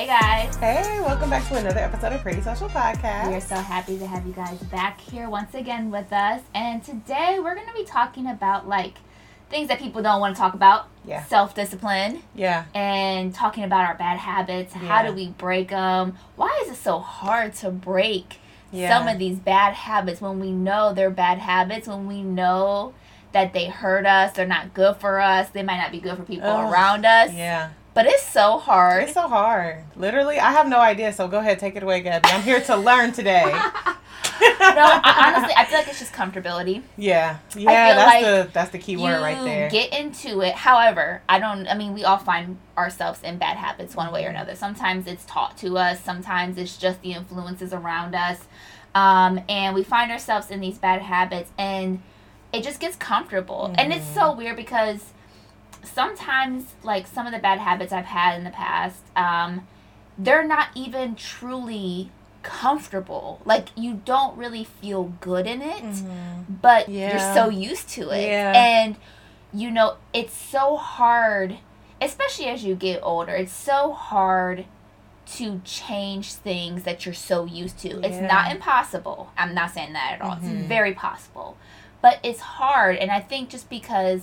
Hey guys. Hey, welcome back to another episode of Pretty Social Podcast. We are so happy to have you guys back here once again with us. And today we're going to be talking about like things that people don't want to talk about. Yeah. Self discipline. Yeah. And talking about our bad habits. Yeah. How do we break them? Why is it so hard to break Yeah. some of these bad habits when we know they're bad habits, when we know that they hurt us, they're not good for us, they might not be good for people Ugh. around us. Yeah. But it's so hard. It's so hard. Literally, I have no idea, so go ahead, take it away, Gabby. I'm here to learn today. no, I, honestly, I feel like it's just comfortability. yeah. Yeah, that's like the that's the key word right there. get into it. However, I don't. I mean, we all find ourselves in bad habits one way or another. Sometimes it's taught to us. Sometimes it's just the influences around us, um, and we find ourselves in these bad habits, and it just gets comfortable. And it's Mm-hmm. so weird because sometimes, like some of the bad habits I've had in the past, um, they're not even truly comfortable. Like you don't really feel good in it but you're so used to it. Yeah. And you know, it's so hard, especially as you get older, it's so hard to change things that you're so used to. It's not impossible. I'm not saying that at all. Mhm. It's very possible. But it's hard and I think just because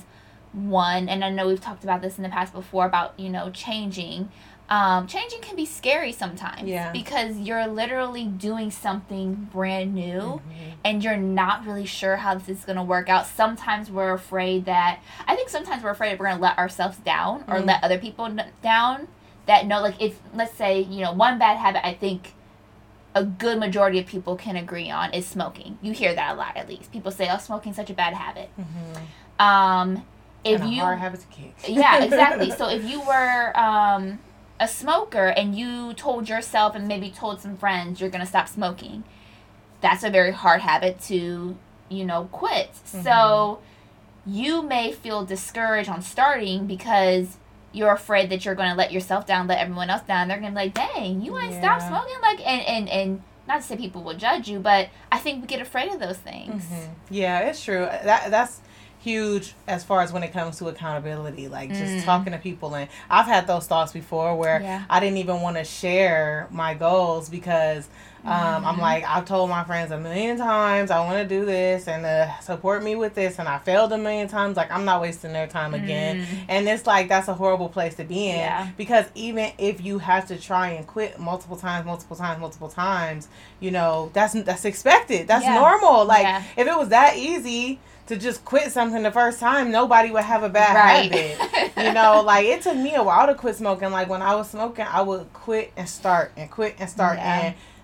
one and I know we've talked about this in the past before about, you know, changing um, changing can be scary sometimes Yeah. because you're literally doing something brand new Mm-hmm. and you're not really sure how this is going to work out. Sometimes we're afraid that, I think sometimes we're afraid we're going to let ourselves down or Mhm. let other people n- down that know, like, if, let's say, you know, one bad habit I think a good majority of people can agree on is smoking. You hear that a lot at least. People say, oh, smoking's such a bad habit. Mhm. Um, if you hard habit to kick. yeah, exactly. so if you were um, a smoker and you told yourself and maybe told some friends you're gonna stop smoking, that's a very hard habit to you know quit. So you may feel discouraged on starting because you're afraid that you're gonna let yourself down, let everyone else down. They're gonna be like, "Dang, you ain't stop Yeah. smoking!" Like, and and and not to say people will judge you, but I think we get afraid of those things. Mhm. Yeah, it's true. That that's huge as far as when it comes to accountability. Like just Mm. talking to people, and I've had those thoughts before where Yeah. I didn't even want to share my goals because. Um, I'm Mhm. like I've told my friends a million times I want to do this and uh, support me with this and I failed a million times like I'm not wasting their time again Mm. and it's like that's a horrible place to be in Yeah. because even if you have to try and quit multiple times multiple times multiple times you know that's that's expected that's Yeah. normal like if it was that easy to just quit something the first time nobody would have a bad Right. habit you know like it took me a while to quit smoking like when i was smoking i would quit and start and quit and start Yeah.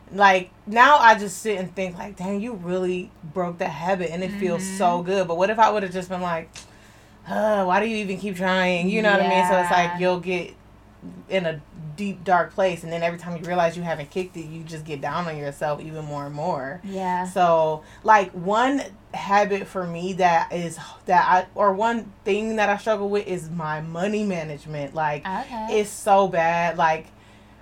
and like now i just sit and think like dang you really broke that habit and it feels Mm-hmm. so good but what if i would have just been like uh, why do you even keep trying you know what i mean so it's like you'll get in a deep dark place and then every time you realize you haven't kicked it you just get down on yourself even more and more Yeah. so, like one habit for me that is that I or one thing that I struggle with is my money management. Like Okay. it's so bad. Like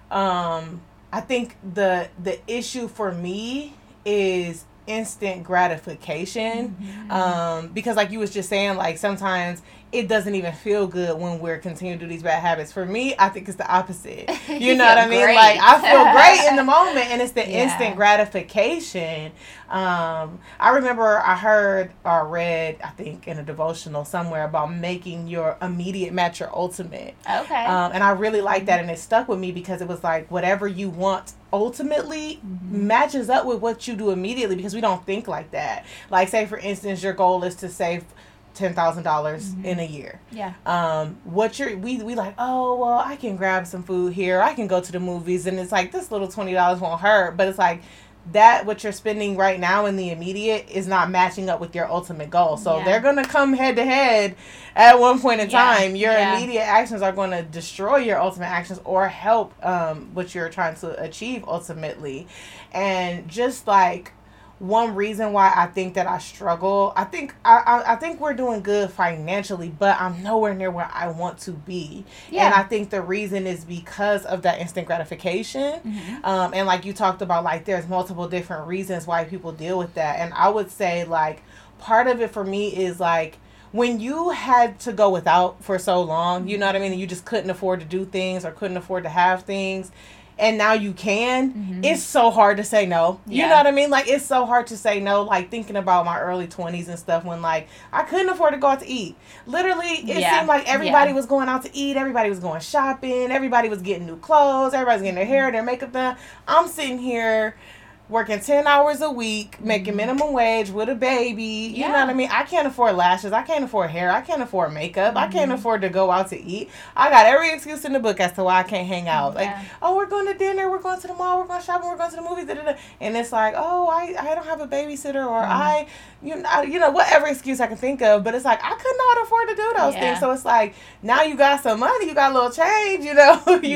um I think the the issue for me is instant gratification Mm-hmm. um because like you was just saying like sometimes it doesn't even feel good when we're continuing to do these bad habits for me i think it's the opposite you know what i mean great. like i feel great in the moment and it's the Yeah. instant gratification um i remember i heard or read i think in a devotional somewhere about making your immediate match your ultimate okay. um, and I really like that, and it stuck with me because it was like whatever you want ultimately Mm-hmm. matches up with what you do immediately because we don't think like that. Like, say for instance, your goal is to save ten thousand dollars Mm-hmm. in a year. yeah. Um, what you're we we like, oh well, I can grab some food here. I can go to the movies, and it's like this little twenty dollars won't hurt, but it's like that what you're spending right now in the immediate is not matching up with your ultimate goal. So Yeah. they're gonna come head to head at one point in Yeah. time. Your Yeah. immediate actions are going to destroy your ultimate actions or help um, what you're trying to achieve ultimately. And just like one reason why I think that I struggle, I think I, I, I think we're doing good financially, but I'm nowhere near where I want to be. Yeah. And I think the reason is because of that instant gratification. Mhm. Um, and like you talked about, like there's multiple different reasons why people deal with that. And I would say like part of it for me is like when you had to go without for so long, you know what I mean, and you just couldn't afford to do things or couldn't afford to have things, and now you can, Mhm. it's so hard to say no. You know what I mean? Like it's so hard to say no. Like thinking about my early twenties and stuff when like I couldn't afford to go out to eat. Literally, it Yeah. seemed like everybody Yeah. was going out to eat. Everybody was going shopping. Everybody was getting new clothes. Everybody's getting their hair, their makeup done. I'm sitting here working 10 hours a week, making Mhm. minimum wage with a baby. You know what I mean? I can't afford lashes. I can't afford hair. I can't afford makeup. I can't Mhm. afford to go out to eat. I got every excuse in the book as to why I can't hang out. Like, oh, we're going to dinner, we're going to the mall, we're going shopping, we're going to the movies, da, da, da. and it's like, oh, I, I don't have a babysitter, or Mhm. I, you know, I- you know, whatever excuse I can think of. But it's like I could not afford to do those Yeah. things. So it's like now you got some money, you got a little change, you know, you worked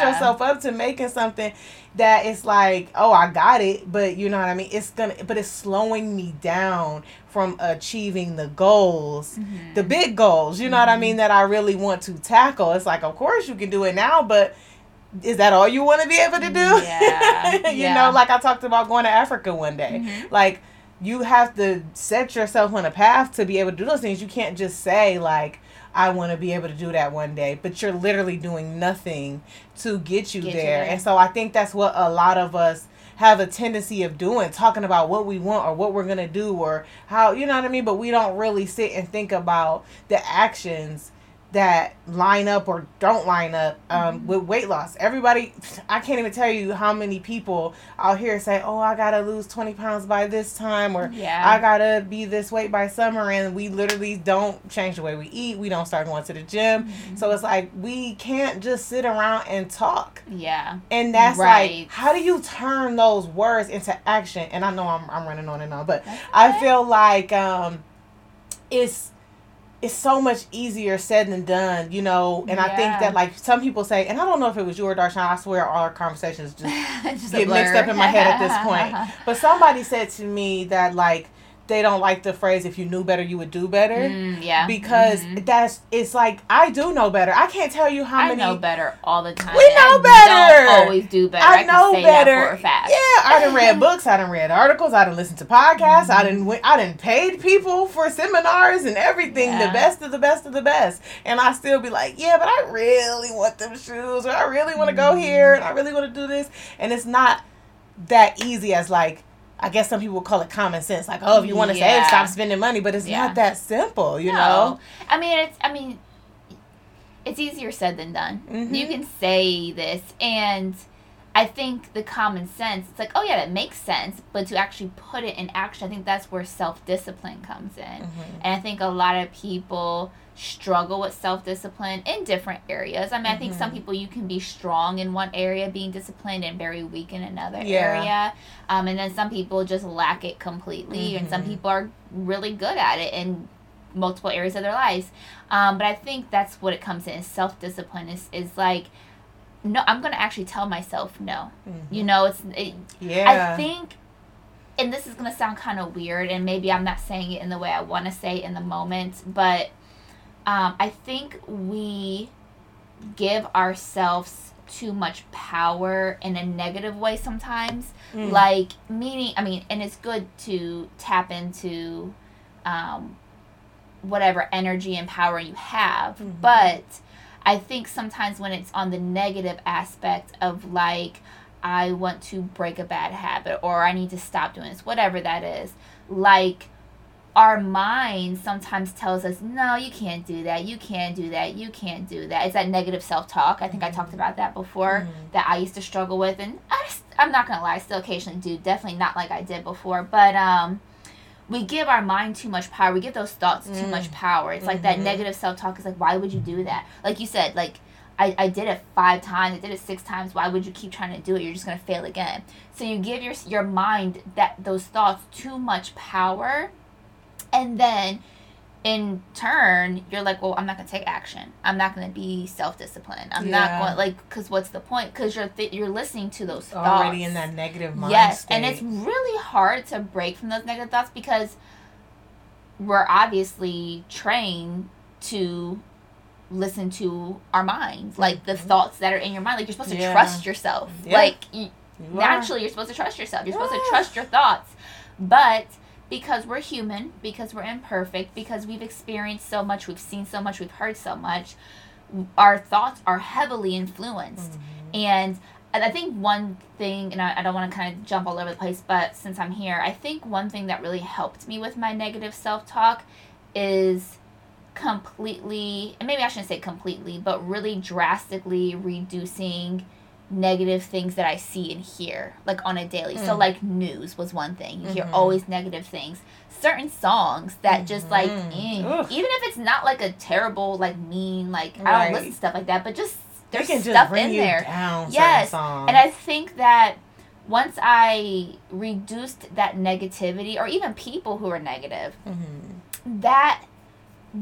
Yeah. yourself up to making something that it's like, oh, I got it, but you know what I mean. It's gonna, but it's slowing me down from achieving the goals Mhm. the big goals, you know what I mean, that I really want to tackle. It's like, of course you can do it now, but is that all you want to be able to do? Yeah, you yeah. know, like I talked about going to Africa one day. Mhm. Like, you have to set yourself on a path to be able to do those things. You can't just say, like, I want to be able to do that one day, but you're literally doing nothing to get you Get you there. there. And so I think that's what a lot of us have a tendency of doing, talking about what we want or what we're going to do or how, you know what I mean? But we don't really sit and think about the actions that line up or don't line up um, Mhm. with weight loss. Everybody, I can't even tell you how many people out here say, "Oh, I gotta lose twenty pounds by this time," or Yeah. "I gotta be this weight by summer," and we literally don't change the way we eat. We don't start going to the gym. Mhm. So it's like we can't just sit around and talk. yeah. And that's Right. like, how do you turn those words into action? And I know I'm, I'm running on and on, but That's I feel like um, it's it's so much easier said than done, you know. And I think that like some people say, and I don't know if it was you or Darshan. I swear all our conversations just Just get mixed up in my head at this point. But somebody said to me that like they don't like the phrase "if you knew better, you would do better." Mm, yeah. Because Mhm. that's it's like I do know better. I can't tell you how I many know better all the time. We know I better. Always do better. I I, know better. That for a fact. Yeah, I didn't read books, I didn't read articles, I didn't listen to podcasts, I done went, I done paid people for seminars and everything, the best of the best of the best. And I still be like, yeah, but I really want them shoes, or I really want to go Mhm. here, and I really want to do this. And it's not that easy as like, I guess some people would call it common sense. Like, oh, if you want to save, stop spending money. But it's Yeah. not that simple, you No. know? I mean, it's. I mean, it's easier said than done. Mhm. You can say this, and I think the common sense. It's like, oh yeah, that makes sense. But to actually put it in action, I think that's where self discipline comes in. Mhm. And I think a lot of people struggle with self discipline in different areas. I mean, I think some Mhm. people you can be strong in one area, being disciplined, and very weak in another Yeah. area. Um, and then some people just lack it completely, and some Mhm. people are really good at it in multiple areas of their lives. Um, but I think that's what it comes in. Self discipline is is like. No, I'm gonna actually tell myself no. Mhm. You know, it's it, Yeah. I think, and this is gonna sound kind of weird, and maybe I'm not saying it in the way I want to say it in the moment, but um, I think we give ourselves too much power in a negative way sometimes. Mm. Like meaning, I mean, and it's good to tap into um, whatever energy and power you have, Mhm. but I think sometimes when it's on the negative aspect of like, I want to break a bad habit or I need to stop doing this, whatever that is, like our mind sometimes tells us, no, you can't do that, you can't do that, you can't do that. It's that negative self talk. I think I talked about that before Mhm. that I used to struggle with, and I just, I'm not gonna lie, I still occasionally do. Definitely not like I did before, but um, we give our mind too much power. We give those thoughts too Mm. much power. It's like that Mhm. negative self talk is like, why would you do that? Like you said, like. I, I did it five times. I did it six times. Why would you keep trying to do it? You're just gonna fail again. So you give your your mind that those thoughts too much power, and then in turn you're like well i'm not going to take action i'm not going to be self-disciplined i'm Yeah. not going like because what's the point because you're th- you're listening to those thoughts already in that negative mind yes state. and it's really hard to break from those negative thoughts because we're obviously trained to listen to our minds like the Mhm. thoughts that are in your mind like you're supposed to Yeah. trust yourself Yeah. like you, You naturally you're supposed to trust yourself you're supposed to trust your thoughts but because we're human because we're imperfect because we've experienced so much we've seen so much we've heard so much our thoughts are heavily influenced Mhm. and and I think one thing, and I, I don't want to kind of jump all over the place, but since I'm here, I think one thing that really helped me with my negative self talk is completely, and maybe I shouldn't say completely, but really drastically reducing negative things that I see and hear, like on a daily. Mm. So, like, news was one thing. You mm-hmm. hear always negative things. Certain songs that mm-hmm. just like, mm, even if it's not like a terrible, like mean, like right. I don't listen to stuff like that, but just there's stuff in there. yes, and I think that once I reduced that negativity, or even people who are negative, mm-hmm. that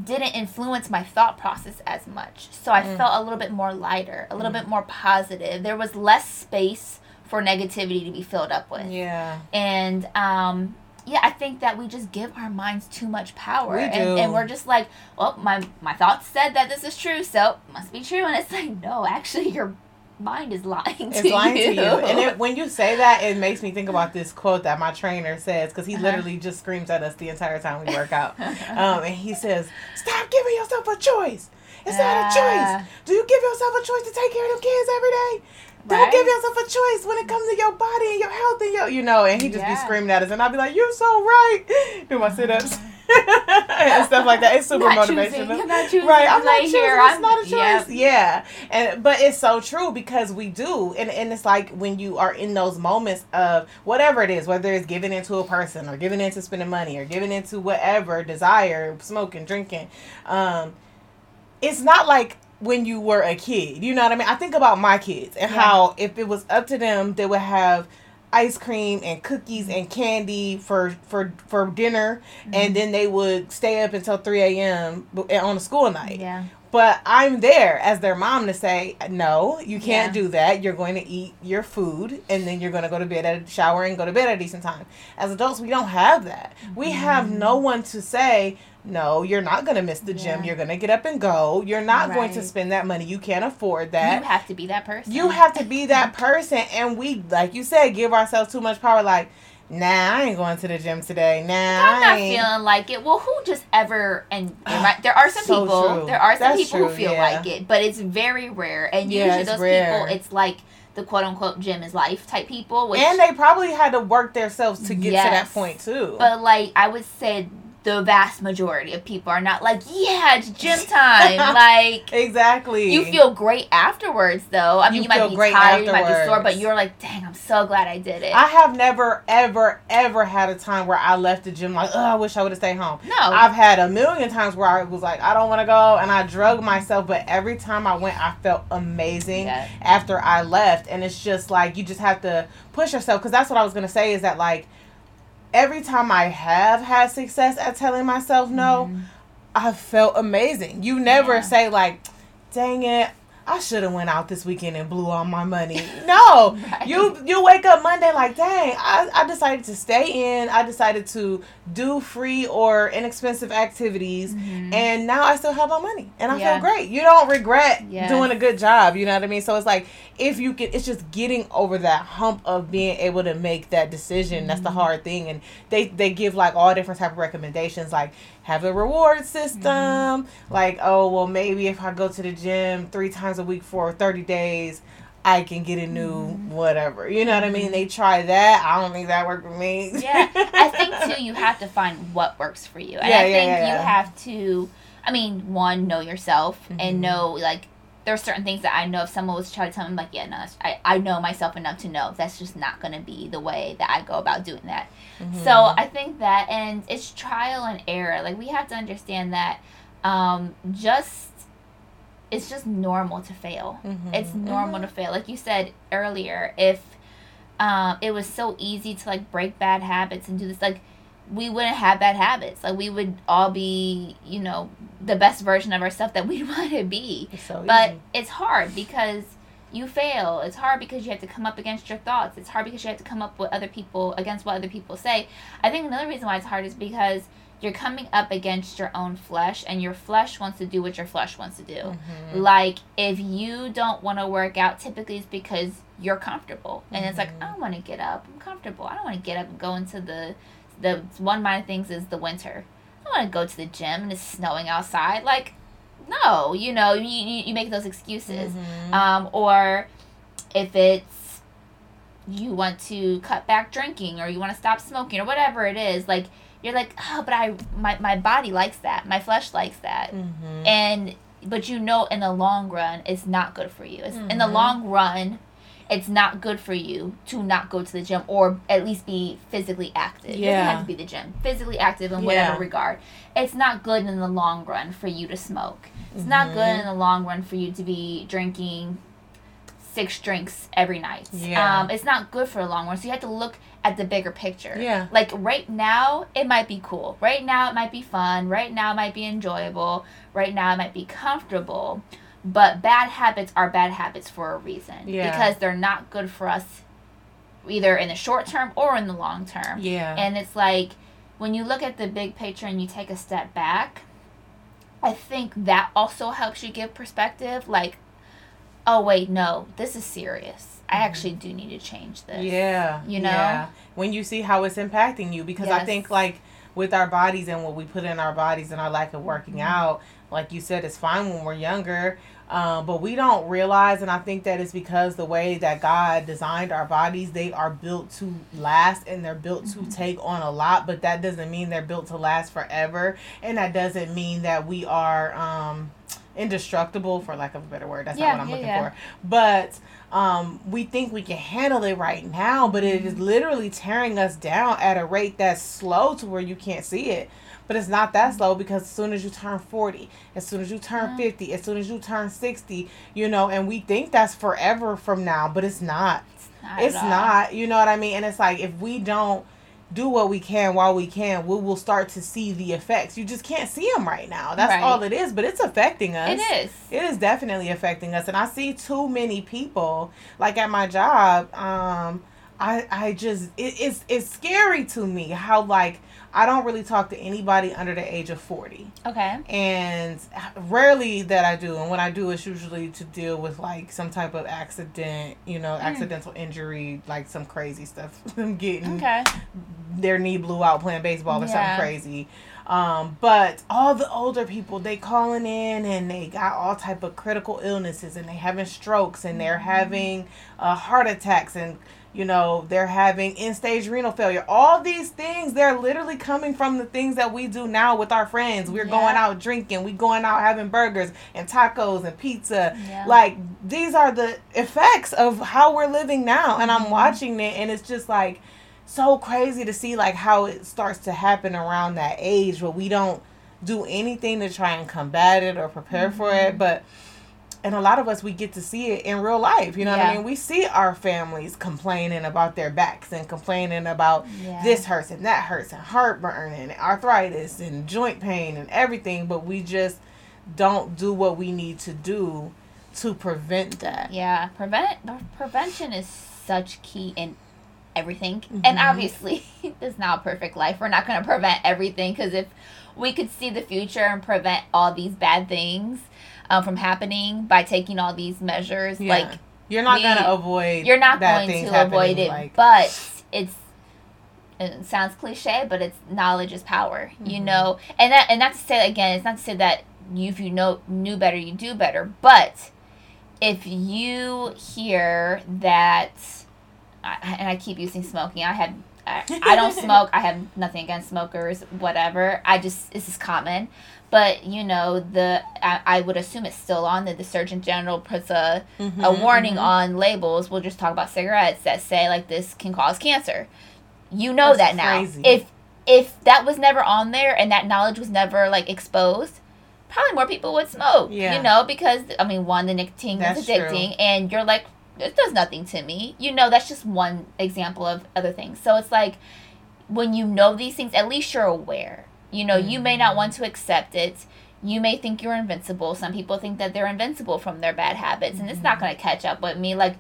didn't influence my thought process as much. So I mm. felt a little bit more lighter, a little mm. bit more positive. There was less space for negativity to be filled up with. Yeah. And um yeah, I think that we just give our minds too much power. We. And, and we're just like, well, my my thoughts said that this is true, so it must be true. And it's like, no, actually your mind is lying it's to lying you. to you. And it, when you say that, it makes me think about this quote that my trainer says because he uh-huh. literally just screams at us the entire time we work out. um, and he says, "Stop giving yourself a choice. It's uh, not a choice. Do you give yourself a choice to take care of them kids every day? Don't right? give yourself a choice when it comes to your body and your health and your, you know." And he just yeah. be screaming at us, and I'd be like, "You're so right." Do my sit ups. and stuff like that. It's super not motivational. right. I'm not choosing. Here, it's I'm, not a choice. Yep. Yeah. And but it's so true because we do. And and it's like when you are in those moments of whatever it is, whether it's giving into a person or giving into spending money or giving into whatever desire, smoking, drinking, um, it's not like when you were a kid. You know what I mean? I think about my kids and yeah. how if it was up to them, they would have ice cream and cookies and candy for for for dinner. Mm-hmm. and then they would stay up until 3 a.m on a school night. Yeah but i'm there as their mom to say no you can't yeah. do that you're going to eat your food and then you're going to go to bed at a shower and go to bed at a decent time as adults we don't have that mm-hmm. we have no one to say no, you're not going to miss the gym. You're going to get up and go. You're not right. going to spend that money. You can't afford that. You have to be that person. You have to be that person. And we, like you said, give ourselves too much power. Like, nah, I ain't going to the gym today. Nah, I'm not feeling like it. Well, who just ever and, there are some so people. True. There are some That's people true, who feel yeah. like it, but it's very rare. And yeah, usually those rare. people, it's like the quote unquote gym is life type people. Which, and they probably had to work themselves to get yes, to that point too. But like I would say the vast majority of people are not like, yeah, it's gym time. like exactly. You feel great afterwards, though. I mean, you, you might be tired, afterwards. you might be sore, but you're like, dang, I'm so glad I did it. I have never, ever, ever had a time where I left the gym like, oh, I wish I would have stayed home. No, I've had a million times where I was like, I don't want to go, and I drug myself. But every time I went, I felt amazing after I left, and it's just like you just have to push yourself because that's what I was gonna say is that like every time I have had success at telling myself no, mm-hmm. I felt amazing. You never yeah. say like, "Dang it, I should have went out this weekend and blew all my money. No, right. you you wake up Monday like, dang, I, I decided to stay in. I decided to do free or inexpensive activities, mm-hmm. and now I still have my money, and I yeah. feel great. You don't regret yes. doing a good job. You know what I mean? So it's like if you can, it's just getting over that hump of being able to make that decision. Mm-hmm. That's the mm-hmm. hard thing, and they they give like all different type of recommendations, like have a reward system. Mm-hmm. Like, oh, well, maybe if I go to the gym three times a week for 30 days, I can get a new mm-hmm. whatever. You know what I mean? Mm-hmm. They try that. I don't think that worked for me. yeah. I think, too, you have to find what works for you. And yeah, I yeah, think yeah, you have to, I mean, one, know yourself mm-hmm. and know, like, there are certain things that I know if someone was trying to tell me, I'm like, yeah, no, I, I know myself enough to know that's just not going to be the way that I go about doing that. Mm-hmm. So I think that, and it's trial and error. Like, we have to understand that um, just, it's just normal to fail. Mm-hmm. It's normal mm-hmm. to fail. Like you said earlier, if um, it was so easy to, like, break bad habits and do this, like, we wouldn't have bad habits. Like we would all be, you know, the best version of ourselves that we want to be. It's so but it's hard because you fail. It's hard because you have to come up against your thoughts. It's hard because you have to come up with other people against what other people say. I think another reason why it's hard is because you're coming up against your own flesh and your flesh wants to do what your flesh wants to do. Mm-hmm. Like if you don't want to work out, typically it's because you're comfortable. And mm-hmm. it's like, mm-hmm. I don't want to get up. I'm comfortable. I don't want to get up and go into the the one of my things is the winter. I want to go to the gym and it's snowing outside. Like, no, you know, you, you, you make those excuses. Mm-hmm. Um, or if it's you want to cut back drinking or you want to stop smoking or whatever it is like you're like oh but i my, my body likes that my flesh likes that Mm-hmm. and but you know in the long run it's not good for you it's, in the Mhm. long run it's not good for you to not go to the gym or at least be physically active. It doesn't have to be the gym. Physically active in whatever Yeah. regard. It's not good in the long run for you to smoke. It's not good Mhm. in the long run for you to be drinking six drinks every night. Yeah. um, it's not good for the long run. So you have to look at the bigger picture. Yeah. like right now it might be cool. Right now it might be fun. Right now it might be enjoyable. Right now it might be comfortable but bad habits are bad habits for a reason Yeah. because they're not good for us either in the short term or in the long term Yeah. and it's like when you look at the big picture and you take a step back i think that also helps you give perspective like oh wait no this is serious i actually do need to change this Mm-hmm. Yeah. You know? Yeah. When you see how it's impacting you, because I think like with our bodies and what we put in our bodies and our lack of working Mm-hmm. out, like you said, it's fine when we're younger. Um, but we don't realize, and I think that is because the way that God designed our bodies, they are built to last and they're built to Mhm. take on a lot, but that doesn't mean they're built to last forever. And that doesn't mean that we are um, indestructible, for lack of a better word. That's Yeah, not what I'm yeah, looking yeah. for. But um, we think we can handle it right now, but it is literally tearing us down at a rate that's slow to where you can't see it. But it's not that slow because as soon as you turn 40, as soon as you turn Yeah. 50, as soon as you turn 60, you know, and we think that's forever from now, but it's not. it's not, It's not. You know what I mean? And it's like if we don't do what we can while we can, we will start to see the effects. You just can't see them right now. That's Right. all it is, but it's affecting us. it is It is definitely affecting us, and I see too many people. Like at my job, um, I I just it, it's it's scary to me how like I don't really talk to anybody under the age of forty, okay and rarely that I do. And when I do, it's usually to deal with like some type of accident, you know, Mm. accidental injury, like some crazy stuff. Them getting okay their knee blew out playing baseball or Yeah. something crazy. Um, but all the older people, they calling in and they got all type of critical illnesses and they having strokes and they're having uh, heart attacks and you know they're having end stage renal failure. All these things they're literally coming from the things that we do now with our friends. We're going out drinking, we going out having burgers and tacos and pizza. Yeah. Like these are the effects of how we're living now, and I'm Mhm. watching it and it's just like so crazy to see like how it starts to happen around that age where we don't do anything to try and combat it or prepare for it Mhm. but and a lot of us we get to see it in real life you know what i mean we see our families complaining about their backs and complaining about yeah. this hurts and that hurts and heartburn and arthritis and joint pain and everything but we just don't do what we need to do to prevent that Yeah, prevent prevention is such key in everything. And Mhm. obviously, it's not a perfect life. We're not going to prevent everything because if we could see the future and prevent all these bad things um, from happening by taking all these measures, Yeah. like you're not we- gonna avoid you're not going to avoid it. like but it's it sounds cliche, but it's knowledge is power. You Mhm. know, and that and not to say again, it's not to say that you if you know knew better, you do better. But if you hear that, I, and I keep using smoking, I have. I, I don't smoke. I have nothing against smokers. Whatever. I just this is common, but you know the I, I would assume it's still on that the Surgeon General puts a Mhm, a warning mhm. on labels. We'll just talk about cigarettes that say like this can cause cancer. You know That's that now. crazy. If if that was never on there and that knowledge was never like exposed, probably more people would smoke. Yeah. You know, because I mean, one, the nicotine That's is true. addicting, and you're like, it does nothing to me. You know, that's just one example of other things. So it's like when you know these things, at least you're aware. You know, you may not want to accept it. You may think you're invincible. Some people think that they're invincible from their bad habits, and it's not Mhm. going to catch up with me. Like,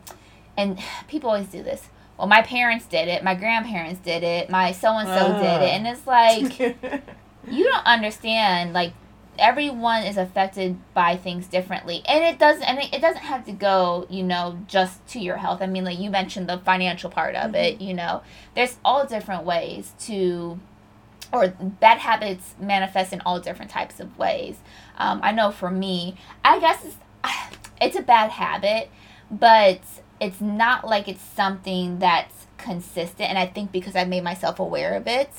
and people always do this. Well, my parents did it. My grandparents did it. My so and so did it, and it's like you don't understand. Like, everyone is affected by things differently, and it doesn't. And it, it doesn't have to go, you know, just to your health. I mean, like you mentioned the financial part of it. You know, there's all different ways to or bad habits manifest in all different types of ways. Um, I know for me, I guess it's, it's a bad habit, but it's not like it's something that's consistent and I think because I made myself aware of it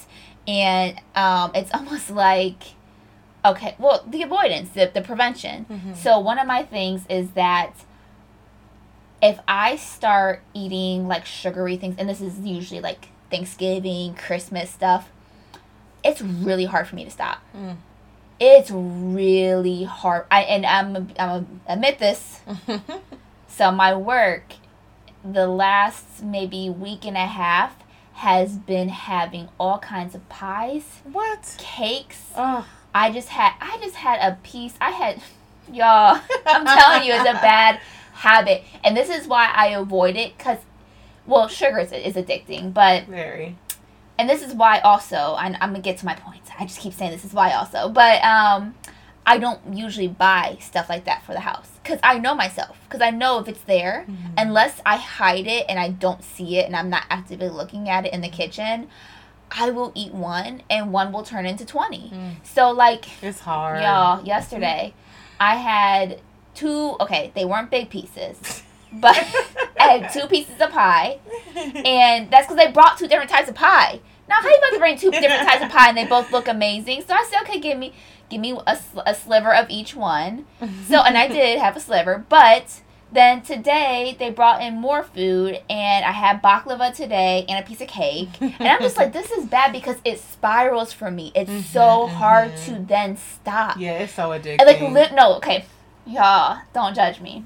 and um, it's almost like okay well the avoidance the, the prevention Mhm. so one of my things is that if I start eating like sugary things, and this is usually like Thanksgiving, Christmas stuff, it's really hard for me to stop. Mm. It's really hard. I and I'm I'm admit this. So my work, the last maybe week and a half, has been having all kinds of pies, what? cakes. Oh, I just had I just had a piece. I had y'all. I'm telling you, it's a bad habit, and this is why I avoid it. Cause, well, sugar is, is addicting, but very. and this is why also I'm, I'm gonna get to my points. I just keep saying this is why also, but um, I don't usually buy stuff like that for the house because I know myself. Because I know if it's there, Mm-hmm. unless I hide it and I don't see it and I'm not actively looking at it in the kitchen, I will eat one and one will turn into twenty. Mm. So like It's hard. Y'all, yesterday I had two, okay, they weren't big pieces, but I had two pieces of pie, and that's because they brought two different types of pie. Now, how you about to bring two different types of pie and they both look amazing? So I said, okay, give me, give me a, a sliver of each one. So, and I did have a sliver, but then today they brought in more food, and I had baklava today and a piece of cake, and I'm just like, this is bad because it spirals for me. It's so Mhm, hard mhm. to then stop. yeah, it's so addictive. And like, li- no, okay, y'all, don't judge me.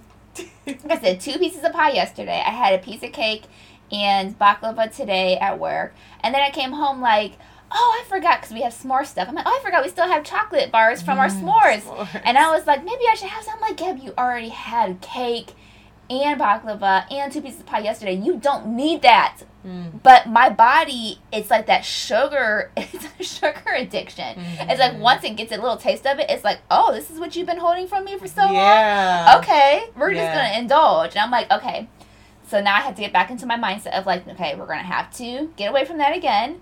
Like I said, two pieces of pie yesterday. I had a piece of cake and baklava today at work, and then I came home like, oh, I forgot because we have s'more stuff. I'm like, oh, I forgot we still have chocolate bars from our Mm, s'mores. s'mores. And I was like, maybe I should have some. I'm like, Gab, you already had cake and baklava and two pieces of pie yesterday. You don't need that. Mm. But my body, it's like that sugar, it's a sugar addiction. It's like Mhm. once it gets a little taste of it, it's like, oh, this is what you've been holding from me for so long? yeah. Okay, we're just gonna indulge. And I'm like, okay. So now I have to get back into my mindset of like, okay, we're gonna have to get away from that again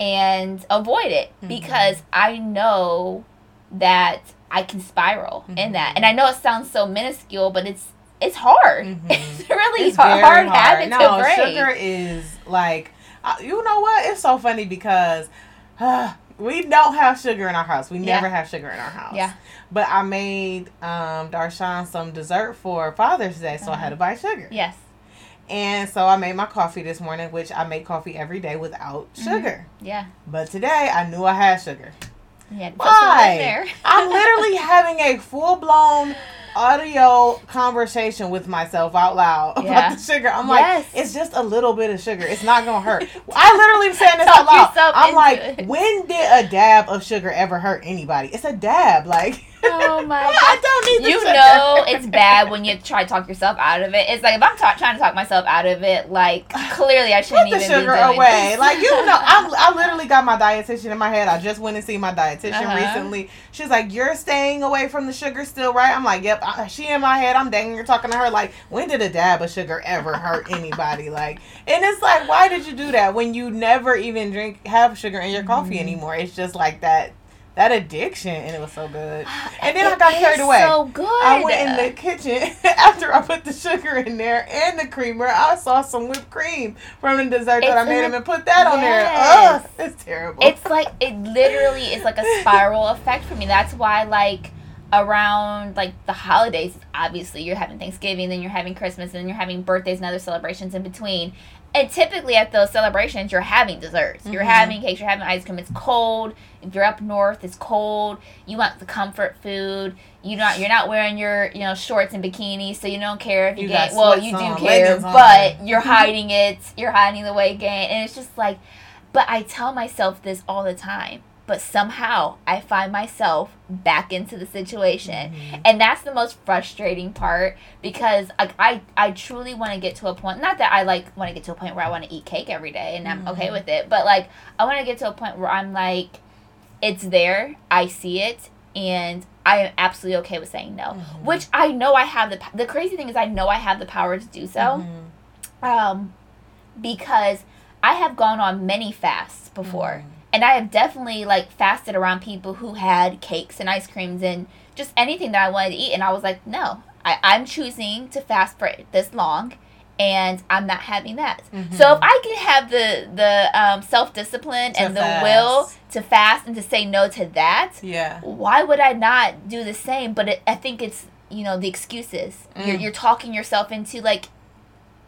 and avoid it Mhm. because I know that I can spiral in that. And I know it sounds so minuscule, but it's it's hard. Mhm. It's really It's very hard, habit no, to break. sugar is like, uh, you know what? It's so funny because uh, we don't have sugar in our house. We Yeah. never have sugar in our house. Yeah. But I made um, Darshan some dessert for Father's Day, so I had to buy sugar. Yes. And so I made my coffee this morning, which I make coffee every day without Mhm. sugar. Yeah. But today I knew I had sugar. Yeah. put some in Why? I'm literally having a full blown audio conversation with myself out loud Yeah. about the sugar. I'm Yes. like, it's just a little bit of sugar. It's not gonna hurt. I literally am saying this Talk out loud. I'm like, it. when did a dab of sugar ever hurt anybody? It's a dab. Like, Oh my I god. don't need the You know it's bad when you try to talk yourself out of it. It's like if I'm ta- trying to talk myself out of it, like clearly I shouldn't Put the even sugar be doing away. this. Like you know, I, I literally got my dietitian in my head. I just went and see my dietitian Uh-huh. recently. She's like, "You're staying away from the sugar still, right?" I'm like, "Yep." I, she in my head. I'm dang. You're talking to her like, when did a dab of sugar ever hurt anybody? Like, and it's like, why did you do that when you never even drink have sugar in your coffee Mhm. anymore? It's just like that. That addiction, and it was so good. And then I got It carried away. So good. I went in the kitchen after I put the sugar in there and the creamer. I saw some whipped cream from the dessert that I made him and put that on there. Yes. Ugh, it's terrible. It's like it literally is like a spiral effect for me. That's why like around like the holidays, obviously you're having Thanksgiving, then you're having Christmas, and then you're having birthdays and other celebrations in between. And typically at those celebrations, you're having desserts. You're Mhm. having cakes. You're having ice cream. It's cold. If you're up north, it's cold. You want the comfort food. You not you're not wearing your you know shorts and bikinis, so you don't care if you, You got Well, you do on, care, on. but you're hiding it. You're hiding the weight gain, and it's just like. But I tell myself this all the time. But somehow I find myself back into the situation. Mhm. And that's the most frustrating part because like I, I truly want to get to a point not that I like want to get to a point where I want to eat cake every day and I'm okay Mhm. with it, but like I want to get to a point where I'm like it's there, I see it and I am absolutely okay with saying no. Mhm. Which I know I have the the crazy thing is I know I have the power to do so Mhm. um, because I have gone on many fasts before, Mhm. And I have definitely like fasted around people who had cakes and ice creams and just anything that I wanted to eat, and I was like, no, I, I'm choosing to fast for this long, and I'm not having that. Mhm. So if I can have the the um, self discipline and the will to fast and to say no to that, yeah. why would I not do the same? But it, I think it's you know the excuses. You're Mm. you're talking yourself into like.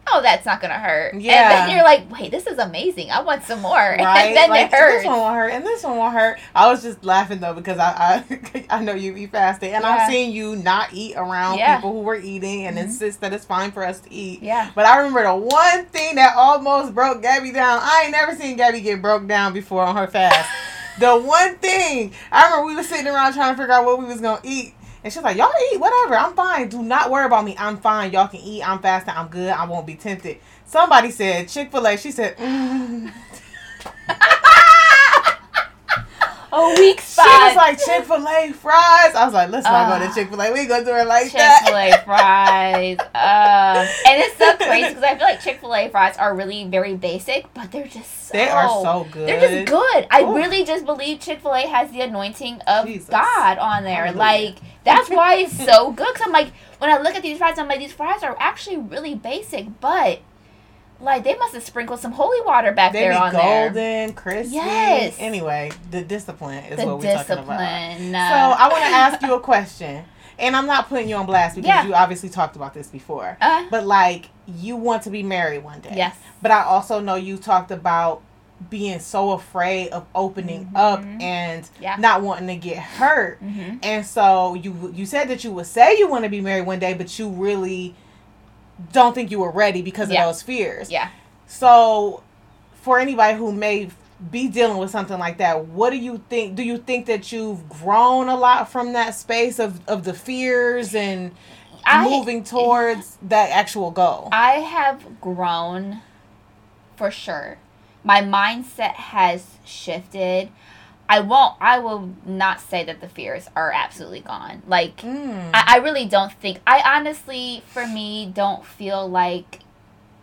Oh, that's not gonna hurt. And Yeah. then you're like, wait, this is amazing. I want some more. Right? And then like, it hurts. This one won't hurt, and this one won't hurt. I was just laughing though because I I, I know you eat fasting, and Yeah. I've seen you not eat around Yeah. people who were eating and Mhm. insist that it's fine for us to eat. Yeah. But I remember the one thing that almost broke Gabby down. I ain't never seen Gabby get broke down before on her fast. the one thing I remember we were sitting around trying to figure out what we was gonna eat. And she's like, Y'all eat, whatever. I'm fine. Do not worry about me. I'm fine. Y'all can eat. I'm fasting. I'm good. I won't be tempted. Somebody said Chick fil A. She said, mm. A weak She spot. was like Chick Fil A fries. I was like, let's not go Ah. to Chick Fil A. We ain't gonna do it like Chick Fil A that. fries. Um, and it's so crazy because I feel like Chick Fil A fries are really very basic, but they're just so. They are so good. They're just good. I Ooh. really just believe Chick Fil A has the anointing of Jesus. God on there. Hallelujah. Like that's why it's so good. Cause I'm like, when I look at these fries, I'm like, these fries are actually really basic, but like they must have sprinkled some holy water back They there on there. golden, crispy. Yes. Anyway, the discipline is The what we're talking about. discipline. So I want to ask you a question, and I'm not putting you on blast because Yeah. you obviously talked about this before. uh, But like, you want to be married one day. yes. But I also know you talked about being so afraid of opening up Mhm. and Yeah. not wanting to get hurt. hmm And so you you said that you would say you want to be married one day, but you really don't think you were ready because Yeah. of those fears. Yeah. So for anybody who may be dealing with something like that, what do you think? Do you think that you've grown a lot from that space of, of the fears and I moving towards that actual goal? I have grown for sure. My mindset has shifted. I won't I will not say that the fears are absolutely gone. Like Mm. I, I really don't think I honestly for me don't feel like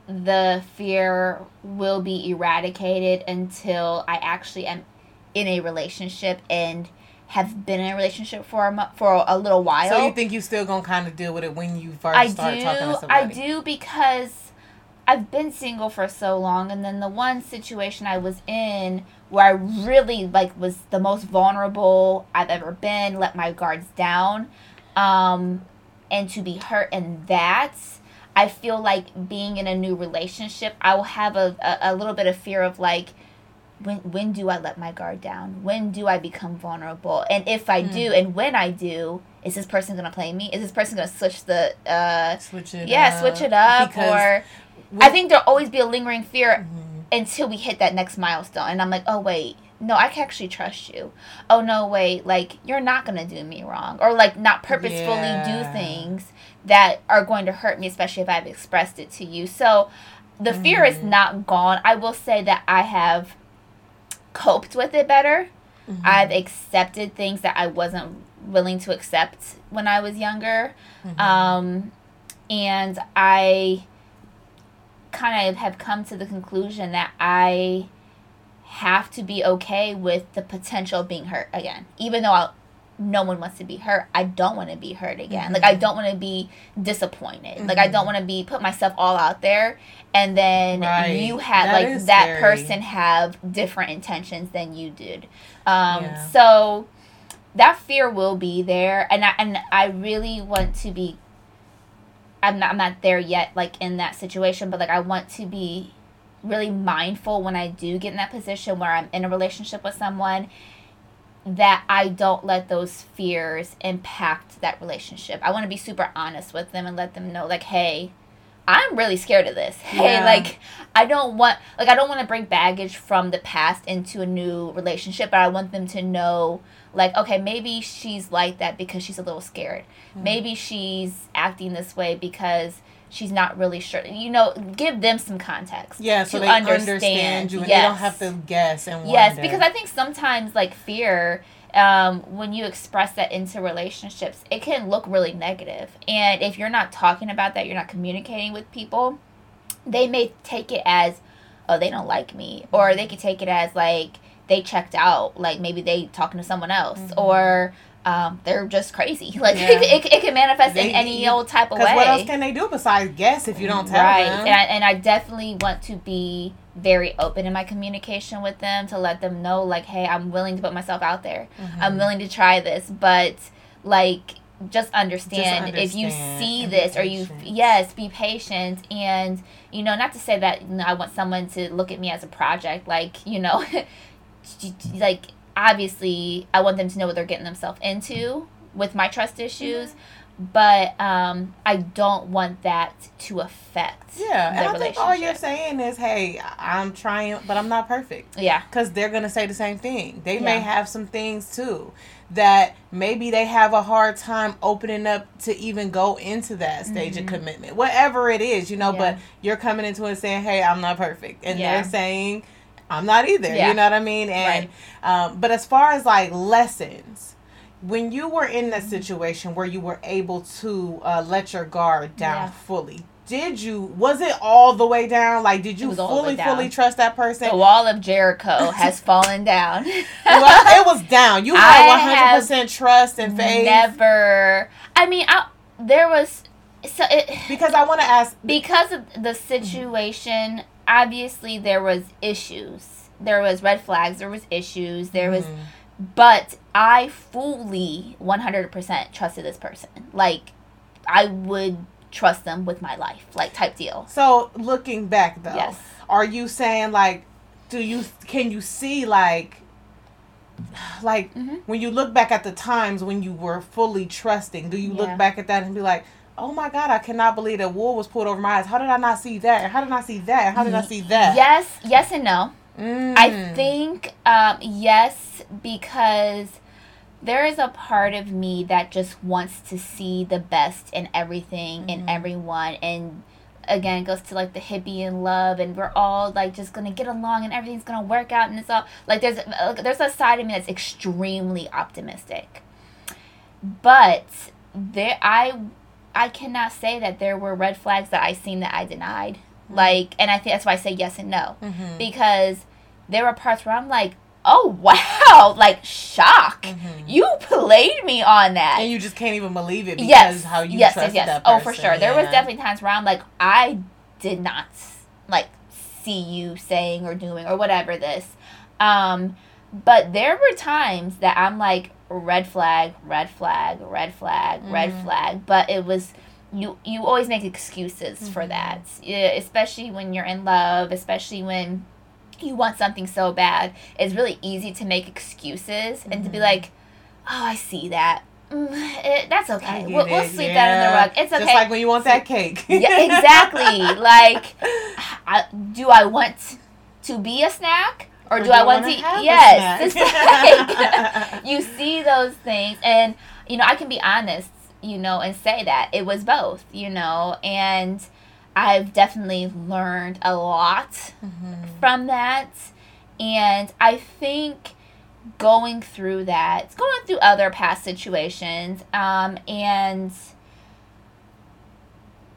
the fear will be eradicated until I actually am in a relationship and have been in a relationship for a, for a little while. so you think you still gonna kind of deal with it when you first I start do. talking to somebody? I do because I've been single for so long, and then the one situation I was in where I really like was the most vulnerable I've ever been, let my guards down, um, and to be hurt in that. I feel like being in a new relationship, I will have a, a, a little bit of fear of like, when when do I let my guard down? When do I become vulnerable? And if I do, and when I do, is this person gonna play me? Is this person gonna switch the uh switch it. yeah, up switch it up because or I think there'll always be a lingering fear Mhm. until we hit that next milestone and I'm like, "Oh wait, no, I can actually trust you. Oh no, wait, like you're not going to do me wrong or like not purposefully Yeah. do things that are going to hurt me especially if I've expressed it to you." So the fear is Mhm. not gone. I will say that I have coped with it better. Mhm. I've accepted things that I wasn't willing to accept when I was younger. Mhm. Um, and I kind of have come to the conclusion that I have to be okay with the potential of being hurt again. Even though I, no one wants to be hurt, I don't want to be hurt again. Like I Mhm. don't want to be disappointed. Like I don't Mhm. want to be put myself all out there and then Right. you had like that scary. person have different intentions than you did. Um Yeah. so that fear will be there and I, and I really want to be I'm not, I'm not there yet like in that situation but like I want to be really mindful when I do get in that position where I'm in a relationship with someone that I don't let those fears impact that relationship. I want to be super honest with them and let them know like hey, I'm really scared of this. Hey, Yeah. like I don't want like I don't want to bring baggage from the past into a new relationship, but I want them to know like okay, maybe she's like that because she's a little scared. Mm. Maybe she's acting this way because she's not really sure. You know, give them some context. yeah, so to they understand, you and they don't have to guess and wonder. Yes, because I think sometimes like fear, um, when you express that into relationships, it can look really negative. And if you're not talking about that, you're not communicating with people, they may take it as, oh, they don't like me, or they could take it as like they checked out, like maybe they talking to someone else, Mhm. or um, they're just crazy. Like Yeah. it, it, it can manifest They- in any you- old type of way. what else can they do besides guess if you don't tell right. them? And I, and I definitely want to be very open in my communication with them to let them know, like, hey, I'm willing to put myself out there. Mm-hmm. I'm willing to try this, but like, just understand, if you see this or you, yes, be patient. And, you know, not to say that you know, I want someone to look at me as a project, like, you know, like, obviously, I want them to know what they're getting themselves into with my trust issues. But um, I don't want that to affect Yeah, and I think all you're saying is, "Hey, I'm trying, but I'm not perfect." Yeah. Because they're gonna say the same thing. They may have some things too that maybe they have a hard time opening up to even go into that stage of commitment, whatever it is, you know. Mm-hmm. Yeah. But you're coming into it saying, "Hey, I'm not perfect," and Yeah. they're saying, "I'm not either." Yeah. You know what I mean? And um, but as far as like lessons. When you were in Mm-hmm. that situation where you were able to uh, let your guard down Yeah. fully, did you? Was it all the way down? Like, did you was all the way fully, fully trust that person? The wall of Jericho has fallen down. well, it was down. You had have hundred percent trust and faith. Never. I mean, I, there was so it Because I want to ask. because of the situation. Obviously, there was issues. There was red flags. There was issues. There was, Mhm. but I fully one hundred percent trusted this person. Like, I would trust them with my life, like type deal. So looking back though, Yes. are you saying like, do you can you see like, like Mhm. when you look back at the times when you were fully trusting, do you Yeah. look back at that and be like? Oh my God! I cannot believe that wool was pulled over my eyes. How did I not see that? How did I see that? How did I see that? Yes, yes, and no. Mm. I think um, yes because there is a part of me that just wants to see the best in everything and Mhm. everyone and again it goes to like the hippie and love and we're all like just gonna get along and everything's gonna work out and it's all like there's uh, there's a side of me that's extremely optimistic but there i i cannot say that there were red flags that i seen that i denied like and i think that's why i say yes and no Mhm. because there were parts where I'm like, oh wow, like shock. Mhm. You played me on that. and you just can't even believe it because yes, how you yes, trusted yes, yes. that Oh, for sure. There was definitely times where I'm like, I did not like see you saying or doing or whatever this. Um, but there were times that I'm like, red flag, red flag, red flag, red Mhm. flag. But it was you. You always make excuses for Mhm. that, yeah, especially when you're in love, especially when you want something so bad. It's really easy to make excuses and to be Mhm. like, oh, I see that. Mm, it, that's okay. We'll, we'll it, sleep that in the rug. It's okay. Just like when you want that cake. yeah, exactly. like, I, do I want to be a snack or, Or do I want to? wanna have a Yes, like you see those things, and you know I can be honest, you know, and say that it was both, you know, and I've definitely learned a lot Mhm. from that. And I think going through that, going through other past situations, um, and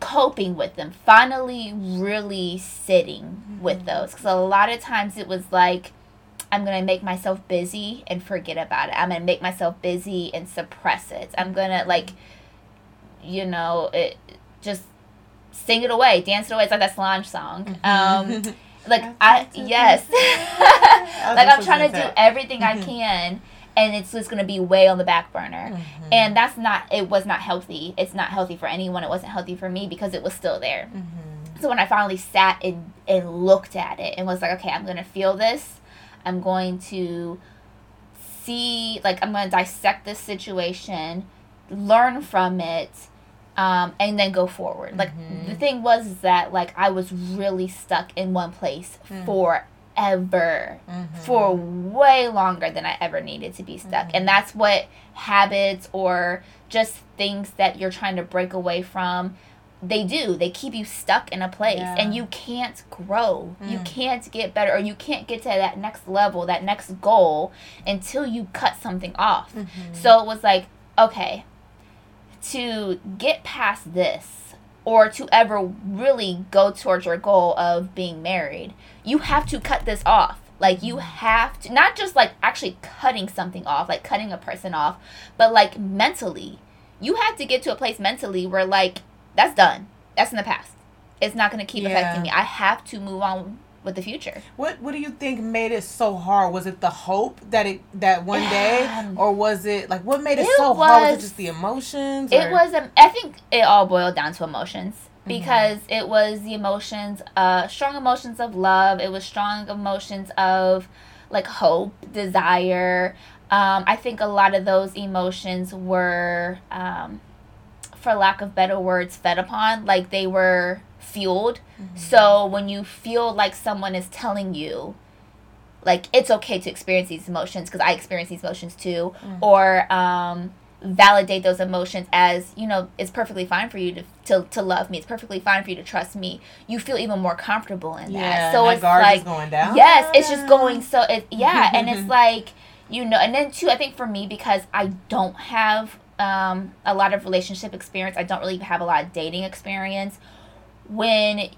coping with them, finally really sitting with Mhm. those. Because a lot of times it was like, I'm going to make myself busy and forget about it. I'm going to make myself busy and suppress it. I'm going to, like, you know, it, just sing it away, dance it away. It's like that Solange song. Um, like I yes, like I'm trying to do everything I Mhm. can, and it's just gonna be way on the back burner. Mhm. And that's not. It was not healthy. It's not healthy for anyone. It wasn't healthy for me because it was still there. Mhm. So when I finally sat and and looked at it and was like, okay, I'm gonna feel this. I'm going to see, like, I'm gonna dissect this situation, learn from it, um, and then go forward. Like Mhm. the thing was that like I was really stuck in one place Mm. Forever. Mhm. For way longer than I ever needed to be stuck. Mhm. And that's what habits or just things that you're trying to break away from they do. They keep you stuck in a place Yeah. and you can't grow. You Mm. can't get better or you can't get to that next level, that next goal until you cut something off. Mhm. So it was like, okay, to get past this or to ever really go towards your goal of being married, you have to cut this off. Like you mm-hmm. have to not just like actually cutting something off, like cutting a person off, but like mentally. You have to get to a place mentally where like that's done. That's in the past. It's not going to keep Yeah. affecting me. I have to move on with the future. What What do you think made it so hard? Was it the hope that it that one day, or was it like what made it, It so hard? Was it just the emotions? It was, um, I think it all boiled down to emotions Mm-hmm. because it was the emotions, uh, strong emotions of love. It was strong emotions of like hope, desire. Um, I think a lot of those emotions were, um, for lack of better words, fed upon. Like they were fueled. Mm-hmm. So when you feel like someone is telling you, like it's okay to experience these emotions because I experience these emotions too, Mm. or um, validate those emotions as you know it's perfectly fine for you to, to to love me. It's perfectly fine for you to trust me. You feel even more comfortable in that. yeah. so that it's guard like is going down. Yes, it's just going so it yeah, and it's like you know, and then too, I think for me because I don't have um, a lot of relationship experience, I don't really have a lot of dating experience. When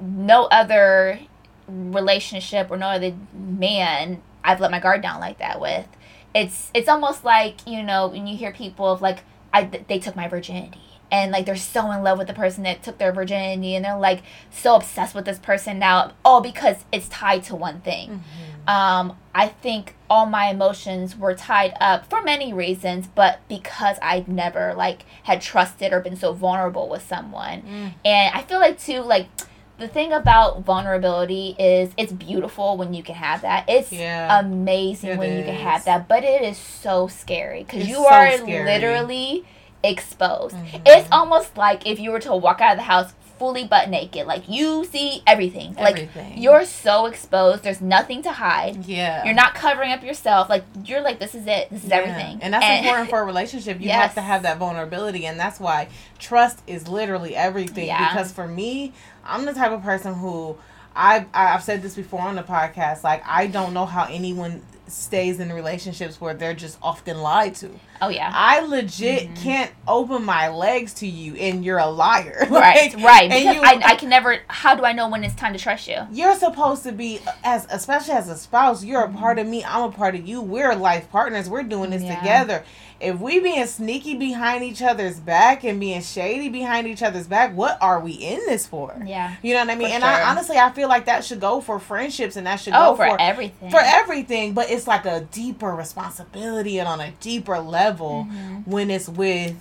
no other relationship or no other man I've let my guard down like that with, it's it's almost like you know when you hear people of like I they took my virginity. And like they're so in love with the person that took their virginity and they're like so obsessed with this person now all because it's tied to one thing mm-hmm. Um, i think all my emotions were tied up for many reasons but because i've never like had trusted or been so vulnerable with someone Mm. and i feel like too like the thing about vulnerability is it's beautiful when you can have that it's Yeah. amazing It when you can have that but it is so scary because you so are scary. literally exposed. Mhm. It's almost like if you were to walk out of the house fully butt naked, like you see everything. Everything. Like you're so exposed. There's nothing to hide. yeah. You're not covering up yourself. Like you're like this is it. This is Yeah. everything. And that's important for a relationship. You have to have that vulnerability. And that's why trust is literally everything. Yeah. Because for me, I'm the type of person who I've, I've said this before on the podcast. Like I don't know how anyone stays in relationships where they're just often lied to. Oh yeah. I legit Mm-hmm. can't open my legs to you and you're a liar. right. Like, Right. and Because you- I, I can never. How do I know when it's time to trust you? you're supposed to be as especially as a spouse you're a part of me i'm a part of you we're life partners we're doing this Yeah. together if we being sneaky behind each other's back and being shady behind each other's back what are we in this for Yeah. you know what i mean For and sure. I, honestly i feel like that should go for friendships and that should Oh, go for, for everything. for everything but it's like a deeper responsibility and on a deeper level Mm-hmm. when it's with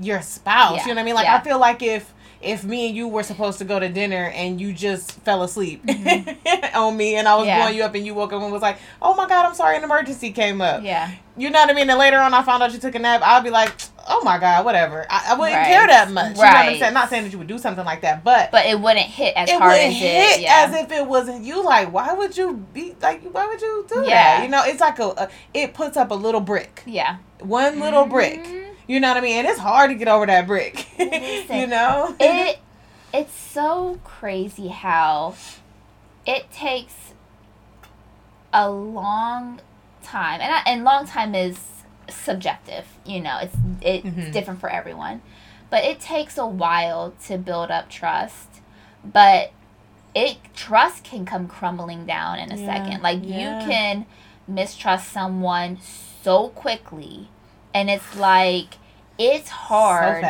your spouse Yeah. you know what i mean like Yeah. i feel like if if me and you were supposed to go to dinner and you just fell asleep on me and I was Mm-hmm. Yeah. blowing you up and you woke up and was like, oh my God, I'm sorry, an emergency came up. Yeah. You know what I mean? And later on I found out you took a nap, I'd be like, oh my God, whatever. I, I wouldn't Right. care that much. You know what I'm saying? Not saying that you would do something like that, but, But it wouldn't hit as it hard wouldn't as hit it. Yeah. as if it wasn't you. Like, why would you be like, why would you do Yeah. that? You know, it's like a, a, it puts up a little brick, yeah. one little brick. Mhm. You know what I mean? And it's hard to get over that brick. You know? it it's so crazy how it takes a long time and I, and long time is subjective you know it's it's Mhm. different for everyone but it takes a while to build up trust but it trust can come crumbling down in a Yeah, second like yeah. you can mistrust someone so quickly and it's like it's hard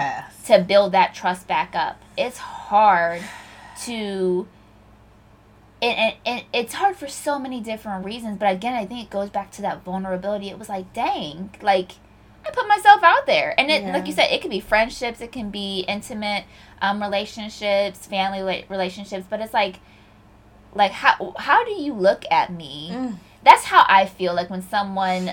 So to build that trust back up. It's hard to and, and, and it's hard for so many different reasons, but again, I think it goes back to that vulnerability. It was like, dang, like I put myself out there, and it, Yeah. like you said, it can be friendships, it can be intimate um, relationships, family relationships, but it's like, like how how do you look at me? Mm. That's how I feel like when someone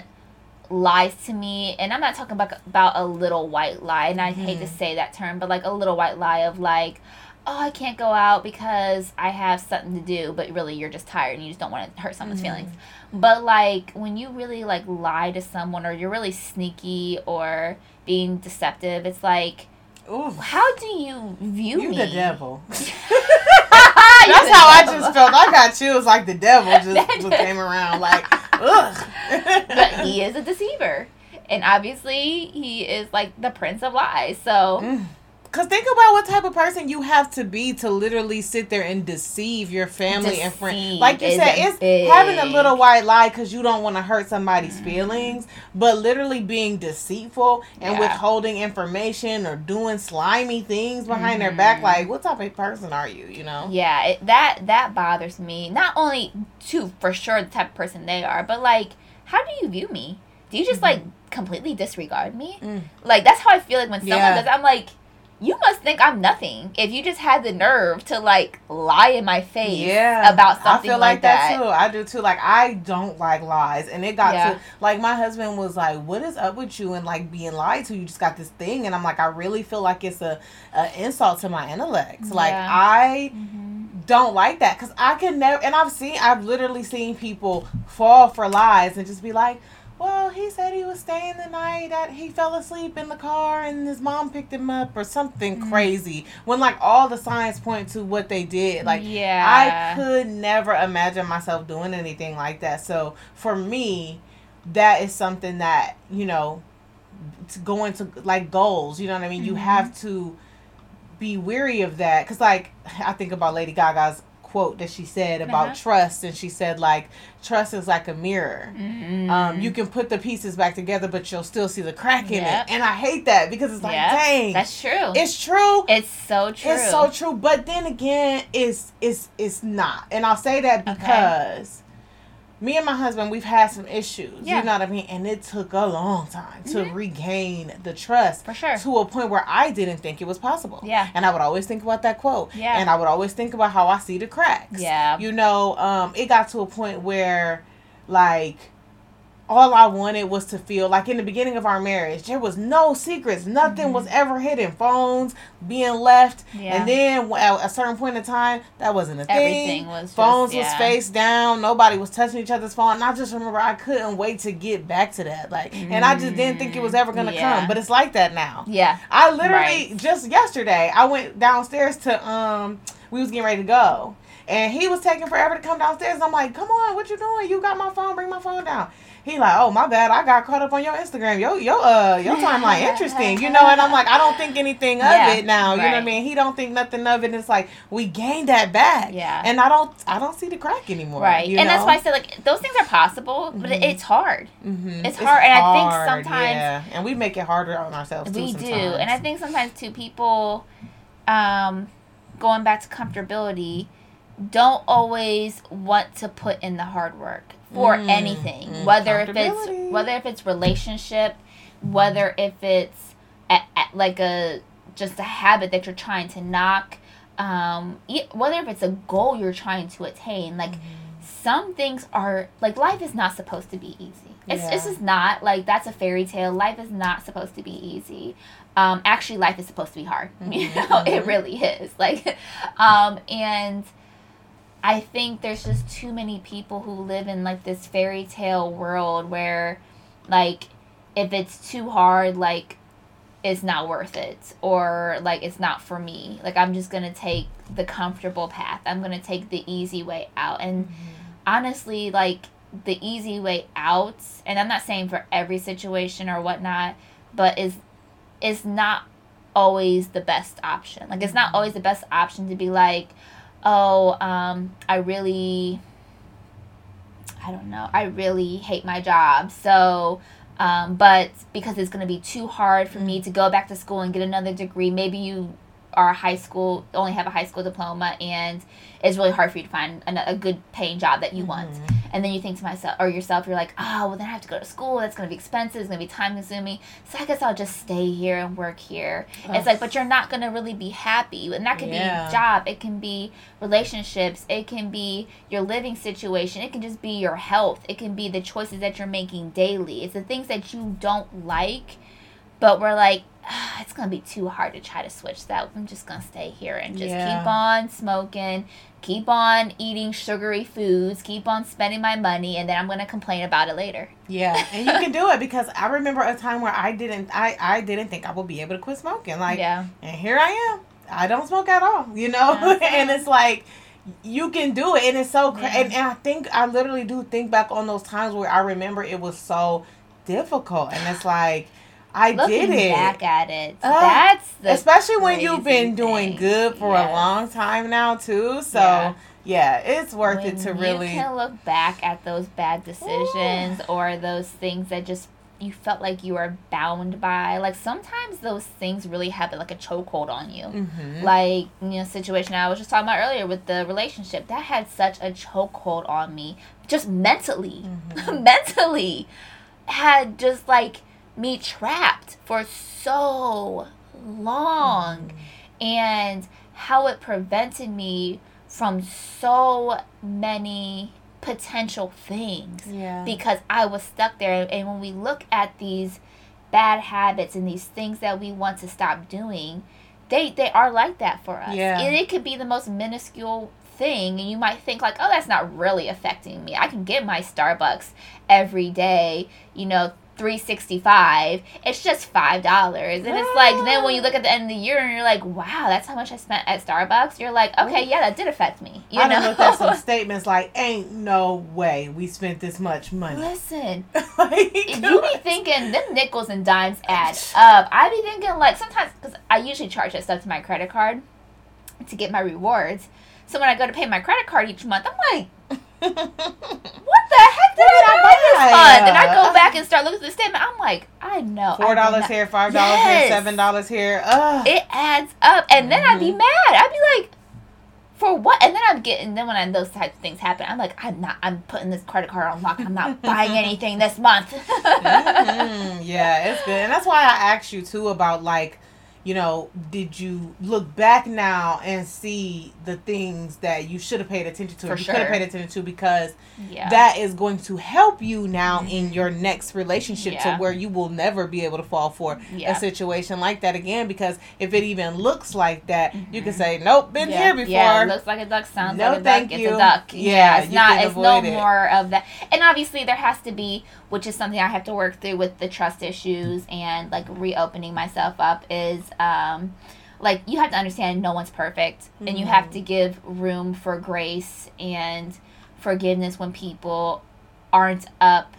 lies to me and i'm not talking about about a little white lie and i hate to Mhm. say that term but like a little white lie of like oh i can't go out because i have something to do but really you're just tired and you just don't want to hurt someone's Mhm. feelings but like when you really like lie to someone or you're really sneaky or being deceptive it's like Ooh. how do you view You me the devil. That's how I just felt. I got chills like the devil just, just came around. Like, ugh. but he is a deceiver and obviously he is like the prince of lies so Mm. Cause think about what type of person you have to be to literally sit there and deceive your family and friends. Like you said, it's big. having a little white lie because you don't want to hurt somebody's feelings, but literally being deceitful and Yeah. withholding information or doing slimy things behind their back. Mhm. Like, what type of person are you? You know? Yeah, it, that that bothers me. Not only to for sure the type of person they are, but like, how do you view me? Do you just like completely disregard me? Mm. Like that's how I feel like when someone Yeah. does. I'm like, you must think I'm nothing if you just had the nerve to like lie in my face Yeah, about something I feel like, like, that. too. I do too. Like I don't like lies, and it got Yeah. to like my husband was like, "What is up with you?" and like being lied to. You just got this thing, and I'm like, I really feel like it's a, a insult to my intellect. Like Yeah. I Mhm. don't like that because I can never. And I've seen, I've literally seen people fall for lies and just be like. Well, he said he was staying the night that he fell asleep in the car and his mom picked him up or something Mhm. crazy. When like all the signs point to what they did. Like yeah, I could never imagine myself doing anything like that. So for me, that is something that you know, going to go into like goals. You know what I mean? You Mhm. have to be weary of that because, like, I think about Lady Gaga's quote that she said about Uh-huh. trust, and she said like, trust is like a mirror. Mhm. Um, you can put the pieces back together, but you'll still see the crack in Yep. it. And I hate that because it's like, Yep. dang, that's true. it's true. It's so true. It's so true, but then again, it's it's it's not, and I'll say that Okay. Me and my husband we've had some issues. Yeah. You know what I mean, and it took a long time to Mhm. regain the trust for sure. to a point where I didn't think it was possible. Yeah. and I would always think about that quote. Yeah. and I would always think about how I see the cracks. Yeah. you know, um, it got to a point where, like. All I wanted was to feel like in the beginning of our marriage, there was no secrets. Nothing was ever hidden. Phones being left, Mm-hmm. Yeah. and then at a certain point in time, that wasn't a thing. Everything was just, Phones was yeah. face down. Nobody was touching each other's phone. And I just remember I couldn't wait to get back to that. Like, and I just didn't think it was ever gonna Mm, Yeah. come. But it's like that now. Yeah. I literally Right. just yesterday I went downstairs to um we was getting ready to go. And he was taking forever to come downstairs. I'm like, come on, what you doing? You got my phone, bring my phone down. He like, oh my bad, I got caught up on your Instagram. Yo, yo, uh, your timeline interesting, you know. And I'm like, I don't think anything of Yeah, it now. You know what I mean? He don't think nothing of it. And it's like we gained that back. Yeah. And I don't, I don't see the crack anymore. Right. and that's why I said like those things are possible, but Mhm. it's hard. Mhm. it's hard, and I think sometimes- yeah. and we make it harder on ourselves. Too, we do. sometimes. And I think sometimes too people um going back to comfortability don't always want to put in the hard work for Mm, anything. mm, whether if it's whether if it's relationship, whether if it's a, a- like a just a habit that you're trying to knock um whether if it's a goal you're trying to attain like some things are like life is not supposed to be easy. It's Yeah. it's just not like that's a fairy tale. Life is not supposed to be easy. Um, actually, life is supposed to be hard. You Mhm, know, it mhm. really is. Like, um, and I think there's just too many people who live in like this fairy tale world where, like, if it's too hard, like, it's not worth it, or like it's not for me. Like, I'm just gonna take the comfortable path. I'm gonna take the easy way out, and mm-hmm. honestly, like the easy way out, and I'm not saying for every situation or whatnot, but is is not always the best option. Like it's not mm-hmm. always the best option to be like, oh, um, I really I don't know, I really hate my job. So um, but because it's going to be too hard for me to go back to school and get another degree, maybe you are high school, only have a high school diploma, and it's really hard for you to find a, a good paying job that you want. Mhm. And then you think to myself or yourself, you're like, oh, well, then I have to go to school. That's going to be expensive. It's going to be time consuming. So I guess I'll just stay here and work here. It's like, but you're not going to really be happy. And that could Yeah. be job. It can be relationships. It can be your living situation. It can just be your health. It can be the choices that you're making daily. It's the things that you don't like, but we're like, ah, it's going to be too hard to try to switch that. I'm just going to stay here and just Yeah. keep on smoking, keep on eating sugary foods, keep on spending my money, and then I'm going to complain about it later. Yeah, and you can do it because I remember a time where I didn't, I, I didn't think I would be able to quit smoking. Like, yeah. and here I am. I don't smoke at all, you know. That's and it's like you can do it, and it's so crazy. Yeah. And, and I think I literally do think back on those times where I remember it was so difficult, and it's like I Looking did it. back at it, Uh, that's the Especially when you've been doing thing. good for Yes. a long time now too. So Yeah. yeah, it's worth when it to you really can look back at those bad decisions or those things that just you felt like you were bound by. Like sometimes those things really have like a chokehold on you. Mhm. Like you know, situation I was just talking about earlier with the relationship that had such a chokehold on me, just mentally, Mm-hmm. mentally, had just like me trapped for so long and how it prevented me from so many potential things yeah. because I was stuck there. And when we look at these bad habits and these things that we want to stop doing, they they are like that for us. Yeah. And it could be the most minuscule thing and you might think like, "Oh, that's not really affecting me. I can get my Starbucks every day, you know, 365 it's just five dollars. And it's like then when you look at the end of the year and you're like wow that's how much i spent at starbucks you're like okay yeah that did affect me you I know done looked at some statements like, "Ain't no way we spent this much money." listen like, you be thinking them nickels and dimes add up, I be thinking like sometimes because I usually charge that stuff to my credit card to get my rewards. So when I go to pay my credit card each month, I'm like, what the heck did I buy this month? And I go back and start looking at the statement. I'm like, I know. Four dollars here, five dollars Yes. here, seven dollars here. Ugh. It adds up, and then I'd be Mhm. mad. I'd be like. For what? And then I'm getting. Then when I, those types of things happen, I'm like, I'm not. I'm putting this credit card on lock. I'm not buying anything this month. Mhm. Yeah, it's good. And that's why I asked you too about like, you know, did you look back now and see the things that you should have paid attention to, For you could have paid attention to because yeah. that is going to help you now in your next relationship Yeah. to where you will never be able to fall for Yeah. a situation like that again because if it even looks like that, you can say, Nope, been Mm-hmm. here before. Yeah, it looks like a duck, sounds No, like a duck. you. It's a duck. Yeah, it's not. It's no it. more of that. And obviously, there has to be, which is something I have to work through with the trust issues and like reopening myself up. Is um, like you have to understand no one's perfect, and you have to give room for grace and forgiveness when people aren't up.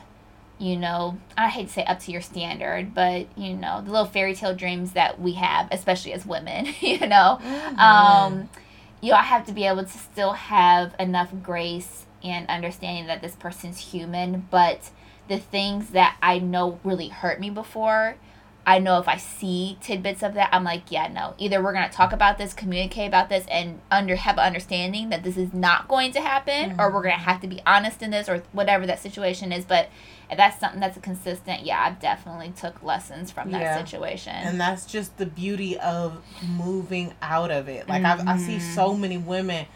You know, I hate to say up to your standard, but you know the little fairy tale dreams that we have, especially as women. You know, Mhm. um, you know, I have to be able to still have enough grace and understanding that this person's human, but the things that I know really hurt me before, I know if I see tidbits of that, I'm like, yeah, no. Either we're gonna talk about this, communicate about this, and under have an understanding that this is not going to happen, or we're gonna have to be honest in this, or whatever that situation is. But if that's something that's consistent, yeah, I definitely took lessons from that Yeah. situation. and that's just the beauty of moving out of it like I, I see so many women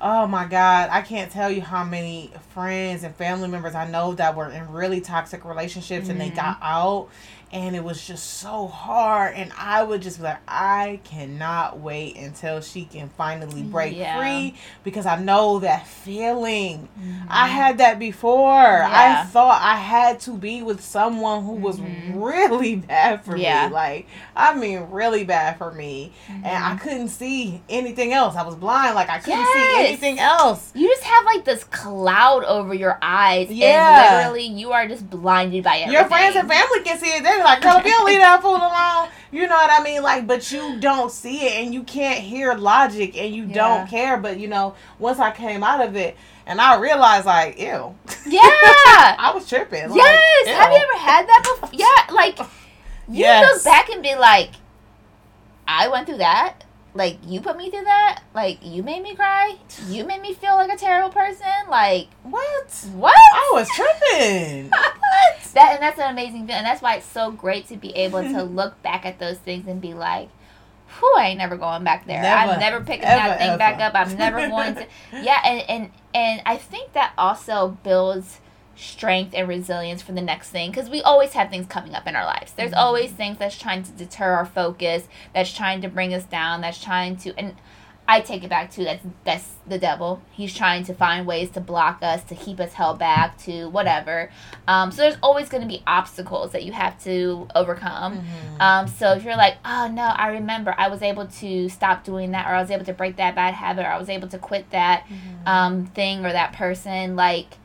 oh my god i can't tell you how many friends and family members i know that were in really toxic relationships and they Mhm. got out and it was just so hard and i would just be like i cannot wait until she can finally break Yeah. free because i know that feeling Mhm. I had that before. Yeah. I thought I had to be with someone who was Mhm. really bad for Yeah. me. Like, I mean, really bad for me. And I couldn't see anything else. I was blind. Like, I couldn't see anything else. You just have like this cloud over your eyes, Yeah. and literally you are just blinded by everything. Your friends and family can see it. They're like, girl, if you don't leave that fool alone. You know what I mean? Like, but you don't see it and you can't hear logic and you Yeah. don't care. But, you know, once I came out of it and I realized, like, ew. Yeah. I was tripping. Like, yes. ew. Have you ever had that before? Yeah. Like you Yes. look back and be like, I went through that. Like you put me through that. Like you made me cry. You made me feel like a terrible person. Like What? what? I was tripping. what That and that's an amazing thing, and that's why it's so great to be able to look back at those things and be like, "Whew, I ain't never going back there. Never, I'm never picking ever, that thing back up. I'm never going to." Yeah, and and and I think that also builds strength and resilience for the next thing because we always have things coming up in our lives. There's Mhm. always things that's trying to deter our focus, that's trying to bring us down, that's trying to and. I take it back to that's that's the devil. He's trying to find ways to block us, to keep us held back, to whatever. Um, so there's always going to be obstacles that you have to overcome. Mm-hmm. Um, so if you're like, oh no, I remember I was able to stop doing that, or I was able to break that bad habit, or I was able to quit that Mm-hmm. um, thing or that person, like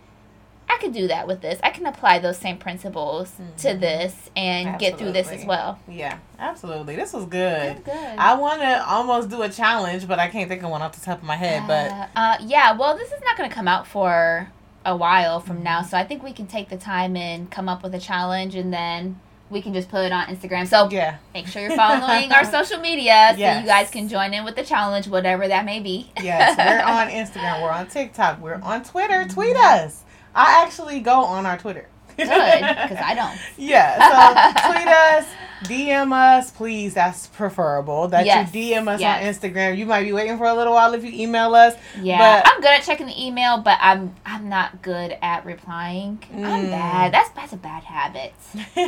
I could do that with this. I can apply those same principles to Mhm. this and get through this as well. Yeah, absolutely. This was good. Good. good. I want to almost do a challenge, but I can't think of one off the top of my head. But Uh, uh, yeah, well, this is not going to come out for a while from now, so I think we can take the time and come up with a challenge, and then we can just put it on Instagram. So yeah, make sure you're following our social media so Yes. you guys can join in with the challenge, whatever that may be. yes, we're on Instagram, we're on TikTok, we're on Twitter. Tweet us. I actually go on our Twitter. Good, because I don't. Yeah, so tweet us, DM us, please. That's preferable. That Yes, you DM us yes. on Instagram. You might be waiting for a little while if you email us. Yeah, But- I'm good at checking the email, but I'm I'm not good at replying. I'm Mm. bad. That's that's a bad habit.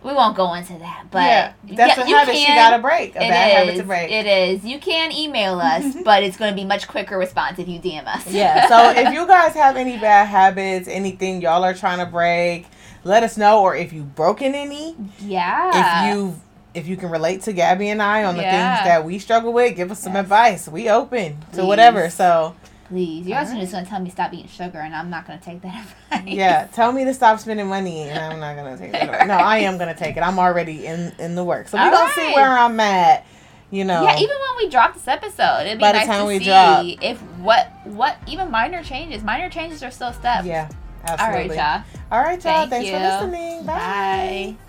We won't go into that, but yeah, that's yeah, a habit she got to break. A It bad habit is. to break. It is. You can email us, but it's going to be much quicker response if you DM us. yeah. So if you guys have any bad habits, anything y'all are trying to break, let us know. Or if you've broken any, yeah, if you if you can relate to Gabby and I on the Yeah. things that we struggle with, give us some Yes. advice. We open to whatever. So please, you're also Alright. just going to tell me stop eating sugar, and I'm not going to take that advice. yeah, tell me to stop spending money, and I'm not gonna take it. No, I am gonna take it. I'm already in in the work, so we All gonna see where I'm at. You know. Yeah, even when we drop this episode, it'd be By the nice time to we see drop. if what what even minor changes. Minor changes are still steps. Yeah, All right, y'all. All right, y'all. Thank Thanks for listening. Bye. Bye.